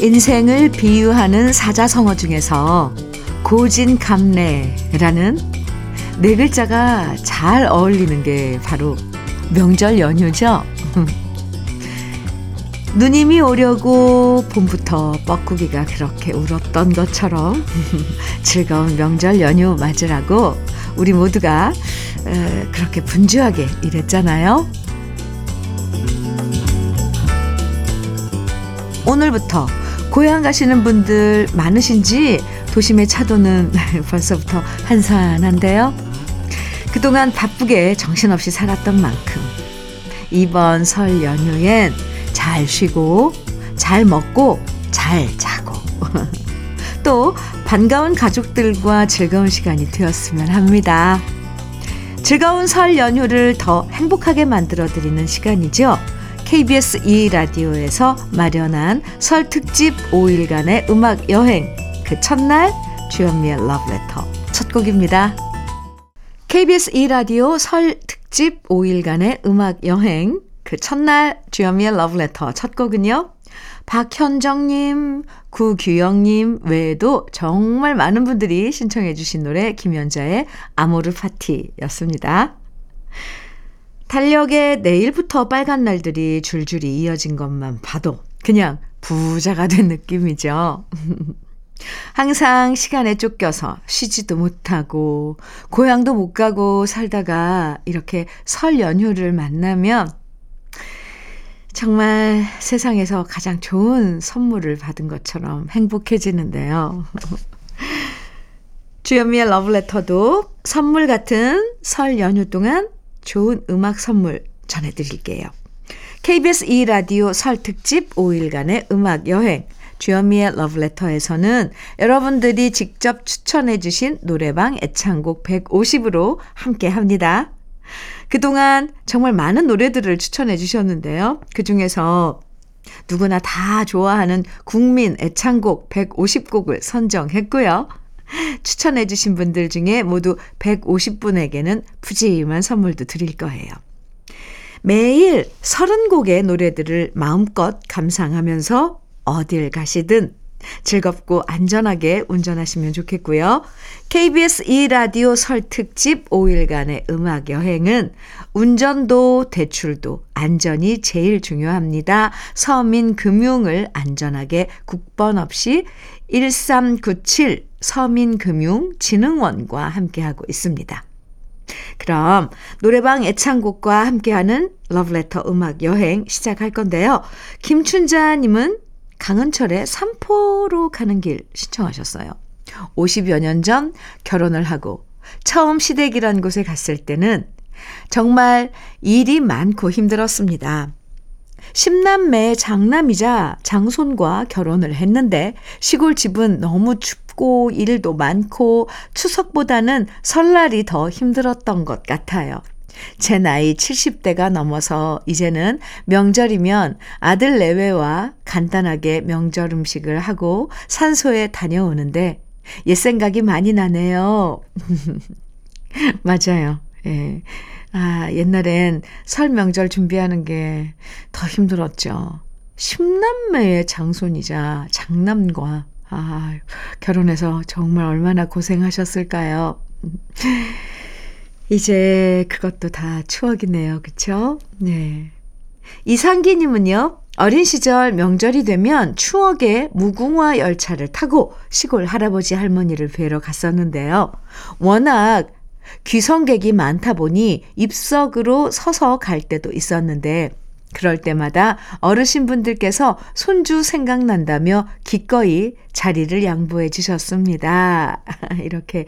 인생을 비유하는 사자성어 중에서 고진감래라는 네 글자가 잘 어울리는 게 바로 명절 연휴죠. 누님이 오려고 봄부터 뻐꾸기가 그렇게 울었던 것처럼 즐거운 명절 연휴 맞으라고 우리 모두가 그렇게 분주하게 일했잖아요. 오늘부터 고향 가시는 분들 많으신지 도심의 차도는 벌써부터 한산한데요. 그동안 바쁘게 정신없이 살았던 만큼 이번 설 연휴엔 잘 쉬고 잘 먹고 잘 자고 또 반가운 가족들과 즐거운 시간이 되었으면 합니다. 즐거운 설 연휴를 더 행복하게 만들어 드리는 시간이죠. KBS 2라디오에서 마련한 설 특집 5일간의 음악 여행 그 첫날 주현미의 러브레터 첫 곡입니다. KBS 2라디오 설 특집 5일간의 음악 여행 그 첫날 주현미의 러브레터 첫 곡은요. 박현정님, 구규영님 외에도 정말 많은 분들이 신청해 주신 노래 김연자의 아모르 파티였습니다. 달력에 내일부터 빨간 날들이 줄줄이 이어진 것만 봐도 그냥 부자가 된 느낌이죠. 항상 시간에 쫓겨서 쉬지도 못하고 고향도 못 가고 살다가 이렇게 설 연휴를 만나면 정말 세상에서 가장 좋은 선물을 받은 것처럼 행복해지는데요. 주현미의 러브레터도 선물 같은 설 연휴 동안 좋은 음악 선물 전해드릴게요. KBS 2라디오 설 특집 5일간의 음악 여행 주현미의 러브레터에서는 여러분들이 직접 추천해 주신 노래방 애창곡 150으로 함께 합니다. 그동안 정말 많은 노래들을 추천해 주셨는데요. 그 중에서 누구나 다 좋아하는 국민 애창곡 150곡을 선정했고요. 추천해 주신 분들 중에 모두 150분에게는 푸짐한 선물도 드릴 거예요. 매일 30곡의 노래들을 마음껏 감상하면서 어딜 가시든 즐겁고 안전하게 운전하시면 좋겠고요. KBS 2라디오 설 특집 5일간의 음악 여행은 운전도 대출도 안전이 제일 중요합니다. 서민금융을 안전하게 국번 없이 1397 서민금융진흥원과 함께하고 있습니다. 그럼 노래방 애창곡과 함께하는 러브레터 음악 여행 시작할 건데요. 김춘자님은 강은철의 삼포로 가는 길 신청하셨어요. 50여 년 전 결혼을 하고 처음 시댁이란 곳에 갔을 때는 정말 일이 많고 힘들었습니다. 10남매의 장남이자 장손과 결혼을 했는데 시골 집은 너무 춥고 일도 많고 추석보다는 설날이 더 힘들었던 것 같아요. 제 나이 70대가 넘어서 이제는 명절이면 아들 내외와 간단하게 명절 음식을 하고 산소에 다녀오는데 옛 생각이 많이 나네요. 맞아요. 예. 아, 옛날엔 설 명절 준비하는 게 더 힘들었죠. 10남매의 장손이자 장남과 아, 결혼해서 정말 얼마나 고생하셨을까요? 이제 그것도 다 추억이네요. 그쵸? 네. 이상기님은요, 어린 시절 명절이 되면 추억의 무궁화 열차를 타고 시골 할아버지 할머니를 뵈러 갔었는데요. 워낙 귀성객이 많다 보니 입석으로 서서 갈 때도 있었는데 그럴 때마다 어르신분들께서 손주 생각난다며 기꺼이 자리를 양보해 주셨습니다. 이렇게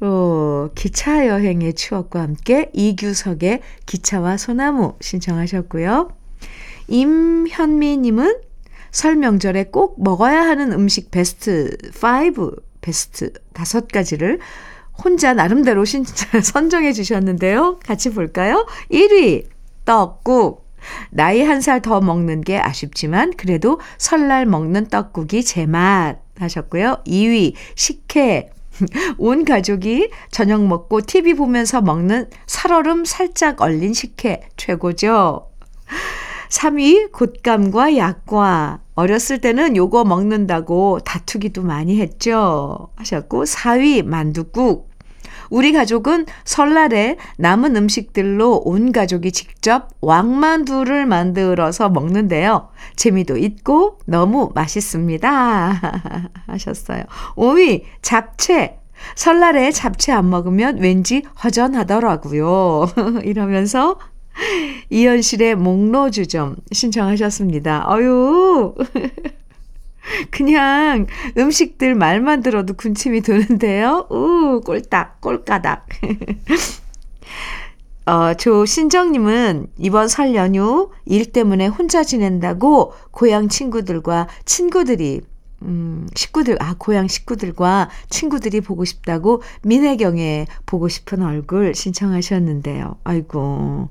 어, 기차 여행의 추억과 함께 이규석의 기차와 소나무 신청하셨고요. 임현미님은 설 명절에 꼭 먹어야 하는 음식 베스트 5, 베스트 5가지를 혼자 나름대로 신, 선정해 주셨는데요. 같이 볼까요? 1위, 떡국. 나이 한 살 더 먹는 게 아쉽지만 그래도 설날 먹는 떡국이 제맛 하셨고요. 2위, 식혜. 온 가족이 저녁 먹고 TV 보면서 먹는 살얼음 살짝 얼린 식혜 최고죠. 3위 곶감과 약과. 어렸을 때는 요거 먹는다고 다투기도 많이 했죠. 하셨고 4위 만두국. 우리 가족은 설날에 남은 음식들로 온 가족이 직접 왕만두를 만들어서 먹는데요. 재미도 있고 너무 맛있습니다. 하셨어요. 5위 잡채. 설날에 잡채 안 먹으면 왠지 허전하더라고요. 이러면서 이현실의 목로주점 신청하셨습니다. 어유 그냥 음식들 말만 들어도 군침이 도는데요. 우, 꼴딱, 꼴까닥. 어, 조신정님은 이번 설 연휴 일 때문에 혼자 지낸다고 고향 친구들과 친구들이 음, 식구들, 아, 고향 식구들과 친구들이 보고 싶다고 민혜경의 보고 싶은 얼굴 신청하셨는데요. 아이고.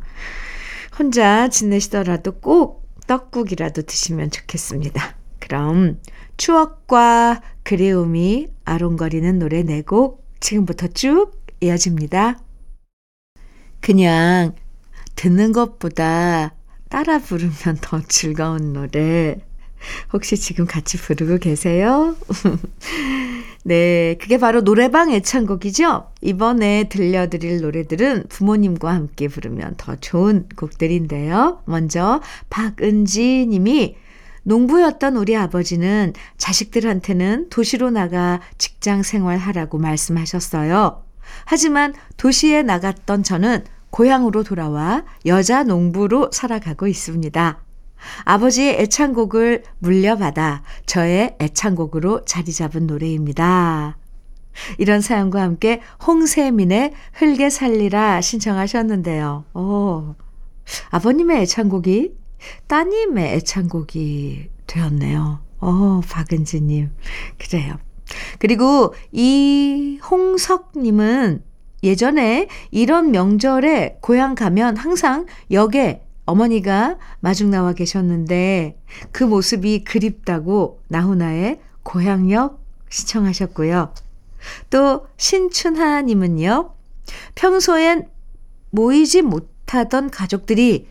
혼자 지내시더라도 꼭 떡국이라도 드시면 좋겠습니다. 그럼 추억과 그리움이 아롱거리는 노래 네곡 지금부터 쭉 이어집니다. 그냥 듣는 것보다 따라 부르면 더 즐거운 노래 혹시 지금 같이 부르고 계세요? 네, 그게 바로 노래방 애창곡이죠? 이번에 들려드릴 노래들은 부모님과 함께 부르면 더 좋은 곡들인데요. 먼저 박은지 님이 농부였던 우리 아버지는 자식들한테는 도시로 나가 직장 생활하라고 말씀하셨어요. 하지만 도시에 나갔던 저는 고향으로 돌아와 여자 농부로 살아가고 있습니다. 아버지의 애창곡을 물려받아 저의 애창곡으로 자리 잡은 노래입니다. 이런 사연과 함께 홍세민의 흘게 살리라 신청하셨는데요. 오, 아버님의 애창곡이 따님의 애창곡이 되었네요. 어, 박은지님. 그래요. 그리고 이 홍석님은 예전에 이런 명절에 고향 가면 항상 역에 어머니가 마중 나와 계셨는데 그 모습이 그립다고 나훈아의 고향역 시청하셨고요. 또 신춘하님은요. 평소엔 모이지 못하던 가족들이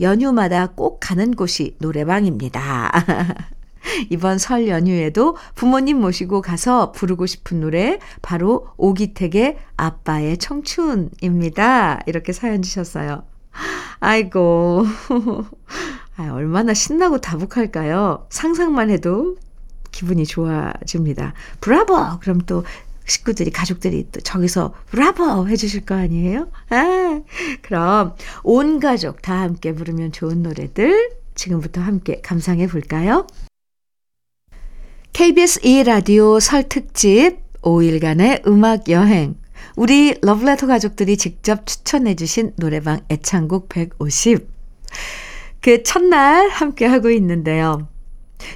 연휴마다 꼭 가는 곳이 노래방입니다. 이번 설 연휴에도 부모님 모시고 가서 부르고 싶은 노래 바로 오기택의 아빠의 청춘입니다. 이렇게 사연 주셨어요. 아이고. 아, 얼마나 신나고 다복할까요? 상상만 해도 기분이 좋아집니다. 브라보! 그럼 또 식구들이, 가족들이 또 저기서 브라보! 해주실 거 아니에요? 아, 그럼 온 가족 다 함께 부르면 좋은 노래들 지금부터 함께 감상해 볼까요? KBS 2라디오 설 특집 5일간의 음악 여행 우리 러브레터 가족들이 직접 추천해 주신 노래방 애창곡 150. 그 첫날 함께 하고 있는데요.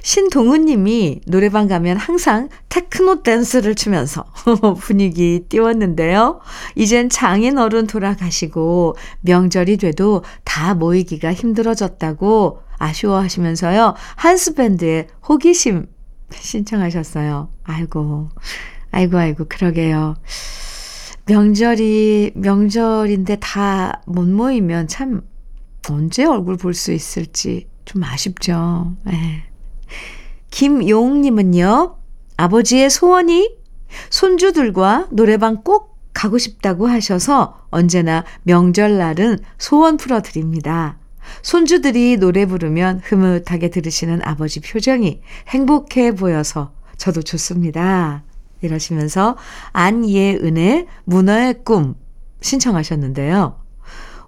신동훈 님이 노래방 가면 항상 테크노 댄스를 추면서 분위기 띄웠는데요. 이젠 장인 어른 돌아가시고 명절이 돼도 다 모이기가 힘들어졌다고 아쉬워하시면서요. 한스밴드의 호기심 신청하셨어요. 아이고, 아이고, 아이고, 그러게요. 명절이, 명절인데 다 못 모이면 참 언제 얼굴 볼 수 있을지 좀 아쉽죠. 네. 김용님은요, 아버지의 소원이 손주들과 노래방 꼭 가고 싶다고 하셔서 언제나 명절날은 소원 풀어드립니다. 손주들이 노래 부르면 흐뭇하게 들으시는 아버지 표정이 행복해 보여서 저도 좋습니다. 이러시면서 안예은의 문어의 꿈 신청하셨는데요.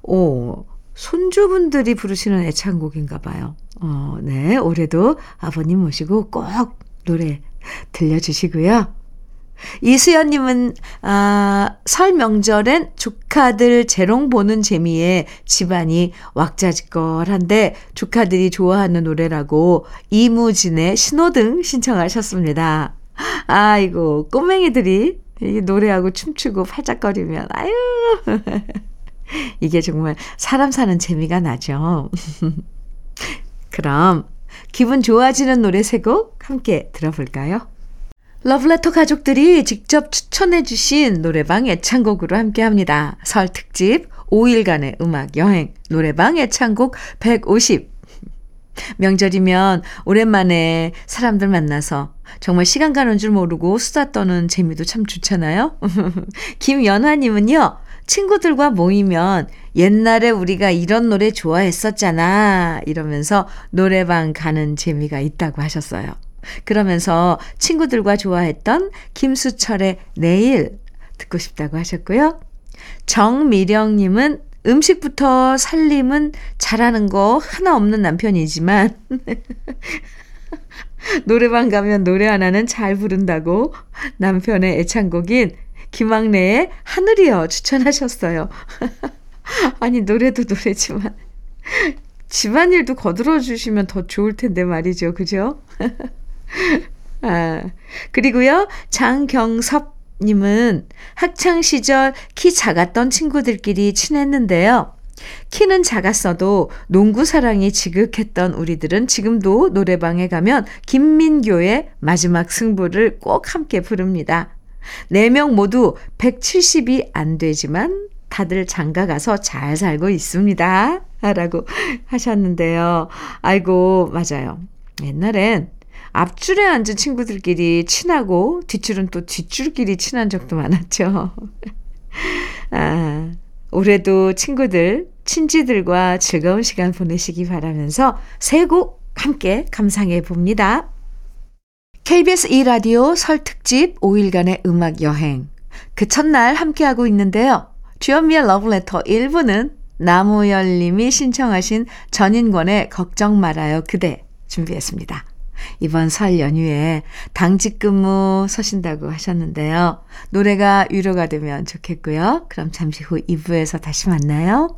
오, 손주분들이 부르시는 애창곡인가 봐요. 어, 네. 올해도 아버님 모시고 꼭 노래 들려주시고요. 이수연님은, 아, 설 명절엔 조카들 재롱 보는 재미에 집안이 왁자지껄한데 조카들이 좋아하는 노래라고 이무진의 신호등 신청하셨습니다. 아이고, 꼬맹이들이 노래하고 춤추고 팔짝거리면, 아유. 이게 정말 사람 사는 재미가 나죠. 그럼 기분 좋아지는 노래 세 곡 함께 들어볼까요? 러브레터 가족들이 직접 추천해 주신 노래방 애창곡으로 함께 합니다. 설 특집 5일간의 음악 여행 노래방 애창곡 150 명절이면 오랜만에 사람들 만나서 정말 시간 가는 줄 모르고 수다 떠는 재미도 참 좋잖아요. 김연화님은요, 친구들과 모이면 옛날에 우리가 이런 노래 좋아했었잖아. 이러면서 노래방 가는 재미가 있다고 하셨어요. 그러면서 친구들과 좋아했던 김수철의 내일 듣고 싶다고 하셨고요. 정미령님은 음식부터 살림은 잘하는 거 하나 없는 남편이지만 노래방 가면 노래 하나는 잘 부른다고 남편의 애창곡인 김학래의 하늘이여 추천하셨어요. 아니 노래도 노래지만 집안일도 거들어 주시면 더 좋을 텐데 말이죠. 그죠? 아, 그리고요. 장경섭 님은 학창 시절 키 작았던 친구들끼리 친했는데요. 키는 작았어도 농구 사랑이 지극했던 우리들은 지금도 노래방에 가면 김민교의 마지막 승부를 꼭 함께 부릅니다. 4명 모두 170이 안 되지만 다들 장가 가서 잘 살고 있습니다. 라고 하셨는데요. 아이고, 맞아요. 옛날엔 앞줄에 앉은 친구들끼리 친하고 뒷줄은 또 뒷줄끼리 친한 적도 많았죠. 아, 올해도 친구들, 친지들과 즐거운 시간 보내시기 바라면서 새곡 함께 감상해 봅니다. KBS 2라디오 설 특집 5일간의 음악 여행. 그 첫날 함께하고 있는데요. 주연미의 러브레터 1부는 나무열 님이 신청하신 전인권의 걱정 말아요 그대 준비했습니다. 이번 설 연휴에 당직 근무 서신다고 하셨는데요. 노래가 위로가 되면 좋겠고요. 그럼 잠시 후 2부에서 다시 만나요.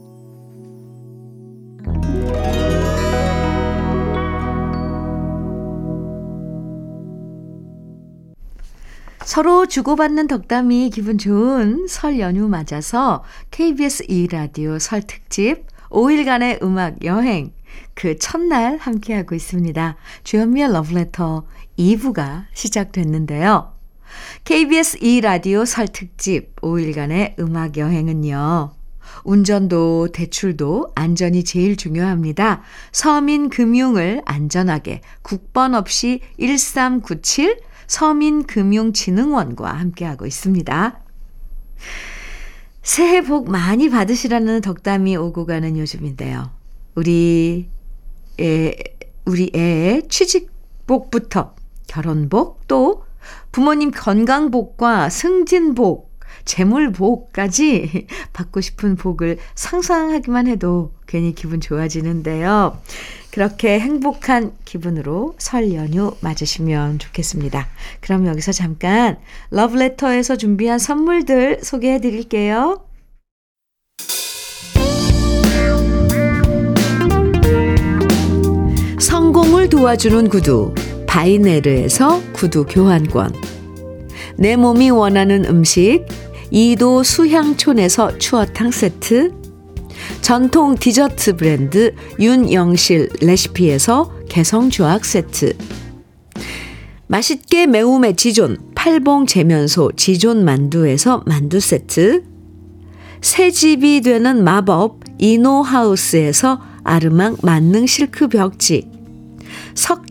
서로 주고받는 덕담이 기분 좋은 설 연휴 맞아서 KBS 2라디오 설 특집 5일간의 음악 여행 그 첫날 함께하고 있습니다. 주현미의 러브레터 2부가 시작됐는데요. KBS 2라디오 설 특집 5일간의 음악 여행은요. 운전도 대출도 안전이 제일 중요합니다. 서민 금융을 안전하게 국번 없이 1397 서민금융진흥원과 함께하고 있습니다. 새해 복 많이 받으시라는 덕담이 오고 가는 요즘인데요. 우리 애, 우리 애의 취직복부터 결혼복 또 부모님 건강복과 승진복, 재물복까지 받고 싶은 복을 상상하기만 해도 괜히 기분 좋아지는데요. 그렇게 행복한 기분으로 설 연휴 맞으시면 좋겠습니다. 그럼 여기서 잠깐 러브레터에서 준비한 선물들 소개해 드릴게요. 성공을 도와주는 구두 바이네르에서 구두 교환권 내 몸이 원하는 음식 이도 수향촌에서 추어탕 세트 전통 디저트 브랜드 윤영실 레시피에서 개성주악 세트 맛있게 매움의 지존 팔봉 재면소 지존 만두에서 만두 세트 새 집이 되는 마법 이노하우스에서 아르망 만능 실크 벽지 석탑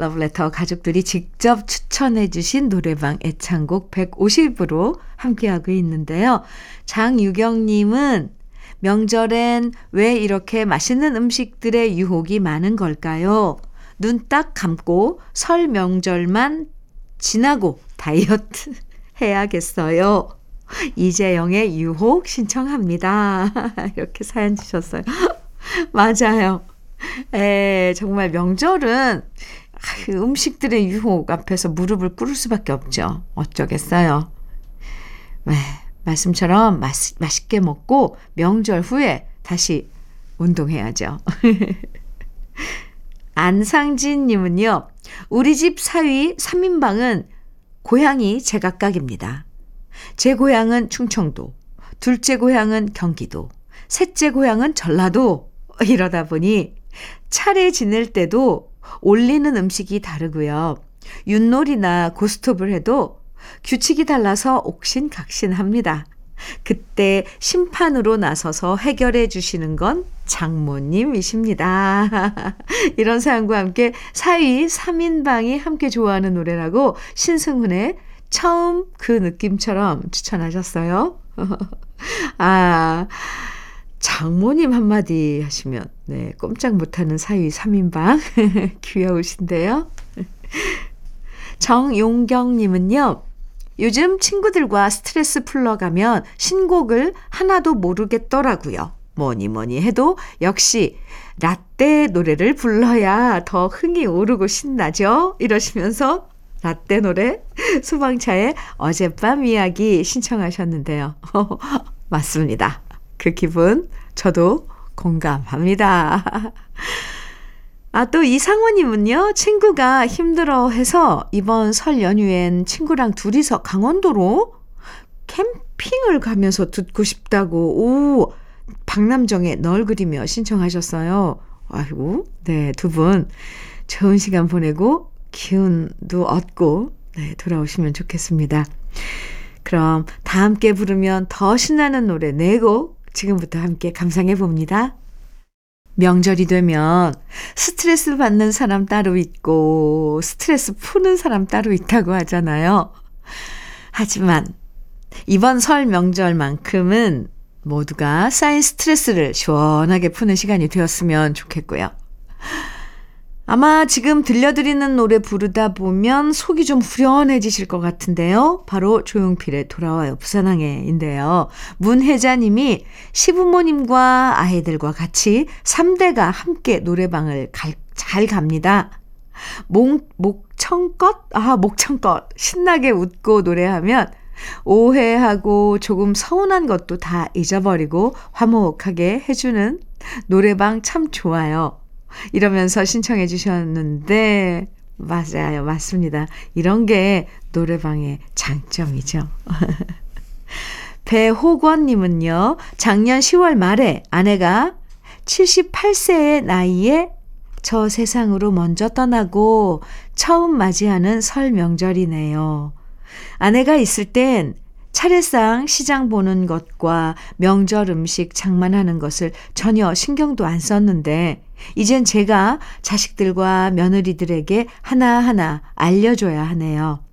러브레터 가족들이 직접 추천해 주신 노래방 애창곡 150으로 함께하고 있는데요. 장유경님은 명절엔 왜 이렇게 맛있는 음식들의 유혹이 많은 걸까요? 눈 딱 감고 설 명절만 지나고 다이어트 해야겠어요. 이재영의 유혹 신청합니다. 이렇게 사연 주셨어요. 맞아요. 에, 정말 명절은 음식들의 유혹 앞에서 무릎을 꿇을 수밖에 없죠. 어쩌겠어요. 네, 말씀처럼 맛, 맛있게 먹고 명절 후에 다시 운동해야죠. 안상진 님은요, 우리 집 사위 3인방은 고향이 제각각입니다. 제 고향은 충청도, 둘째 고향은 경기도, 셋째 고향은 전라도. 이러다 보니 차례 지낼 때도 올리는 음식이 다르고요. 윷놀이나 고스톱을 해도 규칙이 달라서 옥신각신합니다. 그때 심판으로 나서서 해결해 주시는 건 장모님이십니다. 이런 사연과 함께 사위 3인방이 함께 좋아하는 노래라고 신승훈의 처음 그 느낌처럼 추천하셨어요. 아, 장모님 한마디 하시면, 네, 꼼짝 못하는 사위 3인방. 귀여우신데요. 정용경님은요, 요즘 친구들과 스트레스 풀러 가면 신곡을 하나도 모르겠더라고요. 뭐니 뭐니 해도 역시 라떼 노래를 불러야 더 흥이 오르고 신나죠? 이러시면서 라떼 노래 수방차의 어젯밤 이야기 신청하셨는데요. 맞습니다. 그 기분 저도 공감합니다. 아, 또 이상원님은요, 친구가 힘들어 해서 이번 설 연휴엔 친구랑 둘이서 강원도로 캠핑을 가면서 듣고 싶다고, 오, 박남정의 널 그리며 신청하셨어요. 아이고, 네, 두 분 좋은 시간 보내고 기운도 얻고, 네, 돌아오시면 좋겠습니다. 그럼 다 함께 부르면 더 신나는 노래 네곡 지금부터 함께 감상해 봅니다. 명절이 되면 스트레스 받는 사람 따로 있고 스트레스 푸는 사람 따로 있다고 하잖아요. 하지만 이번 설 명절만큼은 모두가 쌓인 스트레스를 시원하게 푸는 시간이 되었으면 좋겠고요. 아마 지금 들려드리는 노래 부르다 보면 속이 좀 후련해지실 것 같은데요. 바로 조용필의 돌아와요 부산항해인데요. 문혜자님이 시부모님과 아이들과 같이 3대가 함께 노래방을 갈, 잘 갑니다. 목, 목청껏? 아, 목청껏. 신나게 웃고 노래하면 오해하고 조금 서운한 것도 다 잊어버리고 화목하게 해주는 노래방 참 좋아요. 이러면서 신청해 주셨는데, 맞아요. 맞습니다. 이런 게 노래방의 장점이죠. 배호권님은요, 작년 10월 말에 아내가 78세의 나이에 저 세상으로 먼저 떠나고 처음 맞이하는 설 명절이네요. 아내가 있을 땐 차례상 시장 보는 것과 명절 음식 장만하는 것을 전혀 신경도 안 썼는데, 이젠 제가 자식들과 며느리들에게 하나하나 알려줘야 하네요.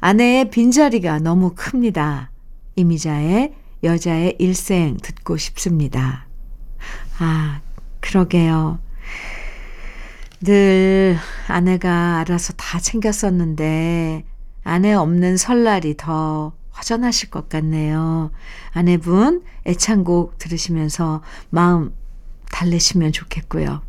아내의 빈자리가 너무 큽니다. 이미자의 여자의 일생 듣고 싶습니다. 아, 그러게요. 늘 아내가 알아서 다 챙겼었는데, 아내 없는 설날이 더 허전하실 것 같네요. 아내분 애창곡 들으시면서 마음 달래시면 좋겠고요.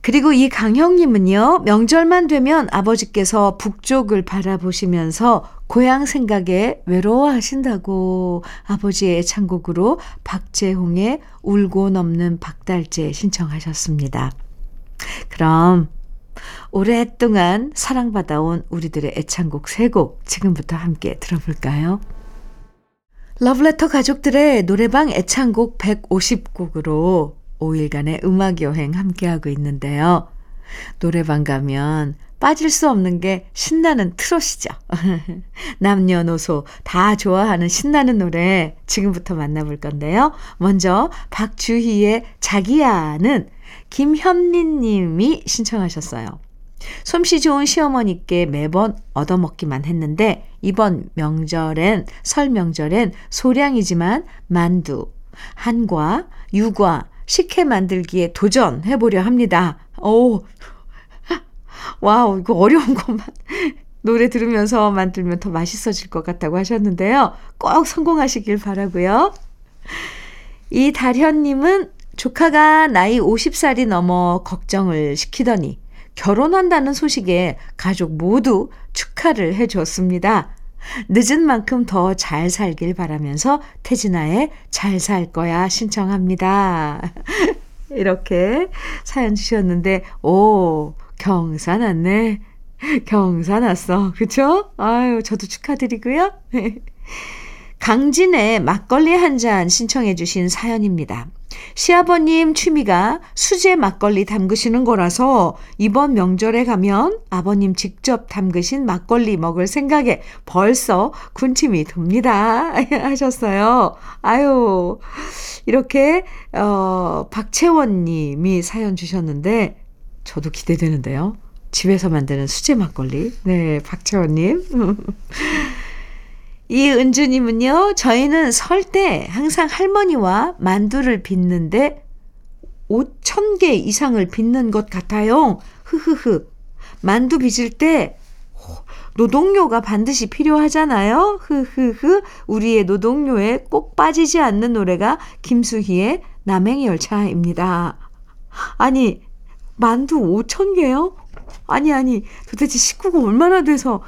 그리고 이 강형님은요, 명절만 되면 아버지께서 북쪽을 바라보시면서 고향 생각에 외로워하신다고 아버지의 애창곡으로 박재홍의 울고 넘는 박달재 신청하셨습니다. 그럼 오랫동안 사랑받아온 우리들의 애창곡 세곡 지금부터 함께 들어볼까요? 러브레터 가족들의 노래방 애창곡 150곡으로 5일간의 음악 여행 함께하고 있는데요. 노래방 가면 빠질 수 없는 게 신나는 트롯이죠. 남녀노소 다 좋아하는 신나는 노래 지금부터 만나볼 건데요. 먼저 박주희의 자기야는 김현민 님이 신청하셨어요. 솜씨 좋은 시어머니께 매번 얻어먹기만 했는데 이번 명절엔 설 명절엔 소량이지만 만두, 한과, 유과, 식혜 만들기에 도전해 보려 합니다. 오. 와우, 이거 어려운 것만 노래 들으면서 만들면 더 맛있어질 것 같다고 하셨는데요. 꼭 성공하시길 바라고요. 이 달현님은 조카가 나이 50살이 넘어 걱정을 시키더니 결혼한다는 소식에 가족 모두 축하를 해 줬습니다. 늦은 만큼 더 잘 살길 바라면서 태진아의 잘 살 거야 신청합니다. 이렇게 사연 주셨는데, 오, 경사 났네. 경사 났어. 그쵸? 아유, 저도 축하드리고요. 강진의 막걸리 한 잔 신청해 주신 사연입니다. 시아버님 취미가 수제 막걸리 담그시는 거라서 이번 명절에 가면 아버님 직접 담그신 막걸리 먹을 생각에 벌써 군침이 돕니다. 하셨어요. 아유, 이렇게, 어, 박채원 님이 사연 주셨는데, 저도 기대되는데요. 집에서 만드는 수제 막걸리. 네, 박채원 님. 이은주님은요, 저희는 설 때 항상 할머니와 만두를 빚는데 5천 개 이상을 빚는 것 같아요. 흐흐흐. 만두 빚을 때 노동요가 반드시 필요하잖아요. 흐흐흐. 우리의 노동요에 꼭 빠지지 않는 노래가 김수희의 남행 열차입니다. 아니, 만두 5천 개요? 아니, 아니, 도대체 식구가 얼마나 돼서,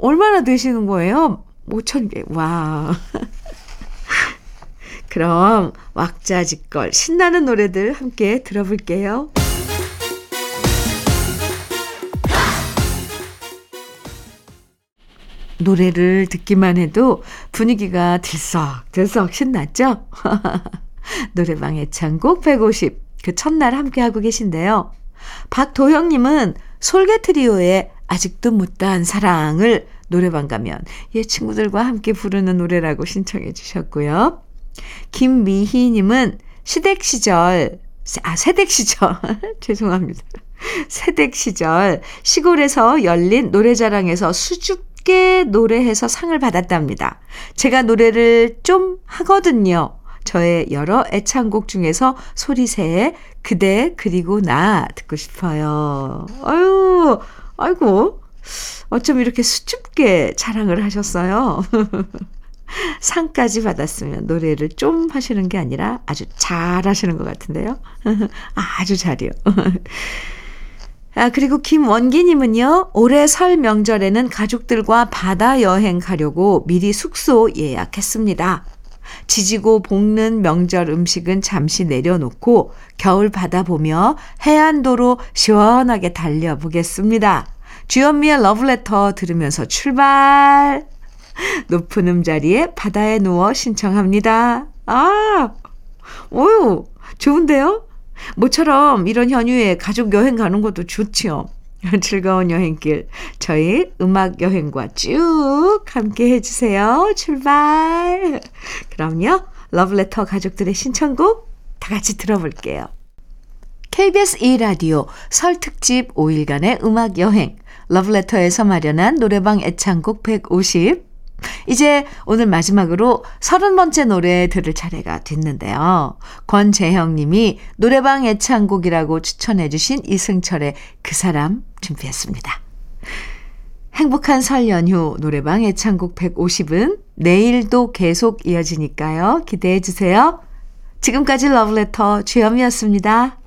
얼마나 되시는 거예요? 5천 개. 와. 그럼 왁자지껄 신나는 노래들 함께 들어볼게요. 노래를 듣기만 해도 분위기가 들썩들썩 신났죠? 노래방 애창곡 150. 그 첫날 함께하고 계신데요. 박도영님은 솔개 트리오의 아직도 못다한 사랑을 노래방 가면 예 친구들과 함께 부르는 노래라고 신청해 주셨고요. 김미희 님은 시댁 시절 아 세댁 시절 죄송합니다. 세댁 시절 시골에서 열린 노래자랑에서 수줍게 노래해서 상을 받았답니다. 제가 노래를 좀 하거든요. 저의 여러 애창곡 중에서 소리새의 그대 그리고 나 듣고 싶어요. 아유, 아이고, 어쩜 이렇게 수줍게 자랑을 하셨어요? 상까지 받았으면 노래를 좀 하시는 게 아니라 아주 잘 하시는 것 같은데요. 아주 잘이요. 아, 그리고 김원기님은요, 올해 설 명절에는 가족들과 바다 여행 가려고 미리 숙소 예약했습니다. 지지고 볶는 명절 음식은 잠시 내려놓고 겨울 바다 보며 해안도로 시원하게 달려보겠습니다. 주현미의 러브레터 들으면서 출발! 높은 음자리에 바다에 누워 신청합니다. 아! 오유! 좋은데요? 모처럼 이런 연휴에 가족 여행 가는 것도 좋지요. 즐거운 여행길 저희 음악 여행과 쭉 함께 해주세요. 출발! 그럼요. 러브레터 가족들의 신청곡 다 같이 들어볼게요. KBS 2라디오 설 특집 5일간의 음악 여행 러브레터에서 마련한 노래방 애창곡 150. 이제 오늘 마지막으로 서른 번째 노래 들을 차례가 됐는데요. 권재형 님이 노래방 애창곡이라고 추천해 주신 이승철의 그 사람 준비했습니다. 행복한 설 연휴 노래방 애창곡 150은 내일도 계속 이어지니까요. 기대해 주세요. 지금까지 러브레터 주현미였습니다.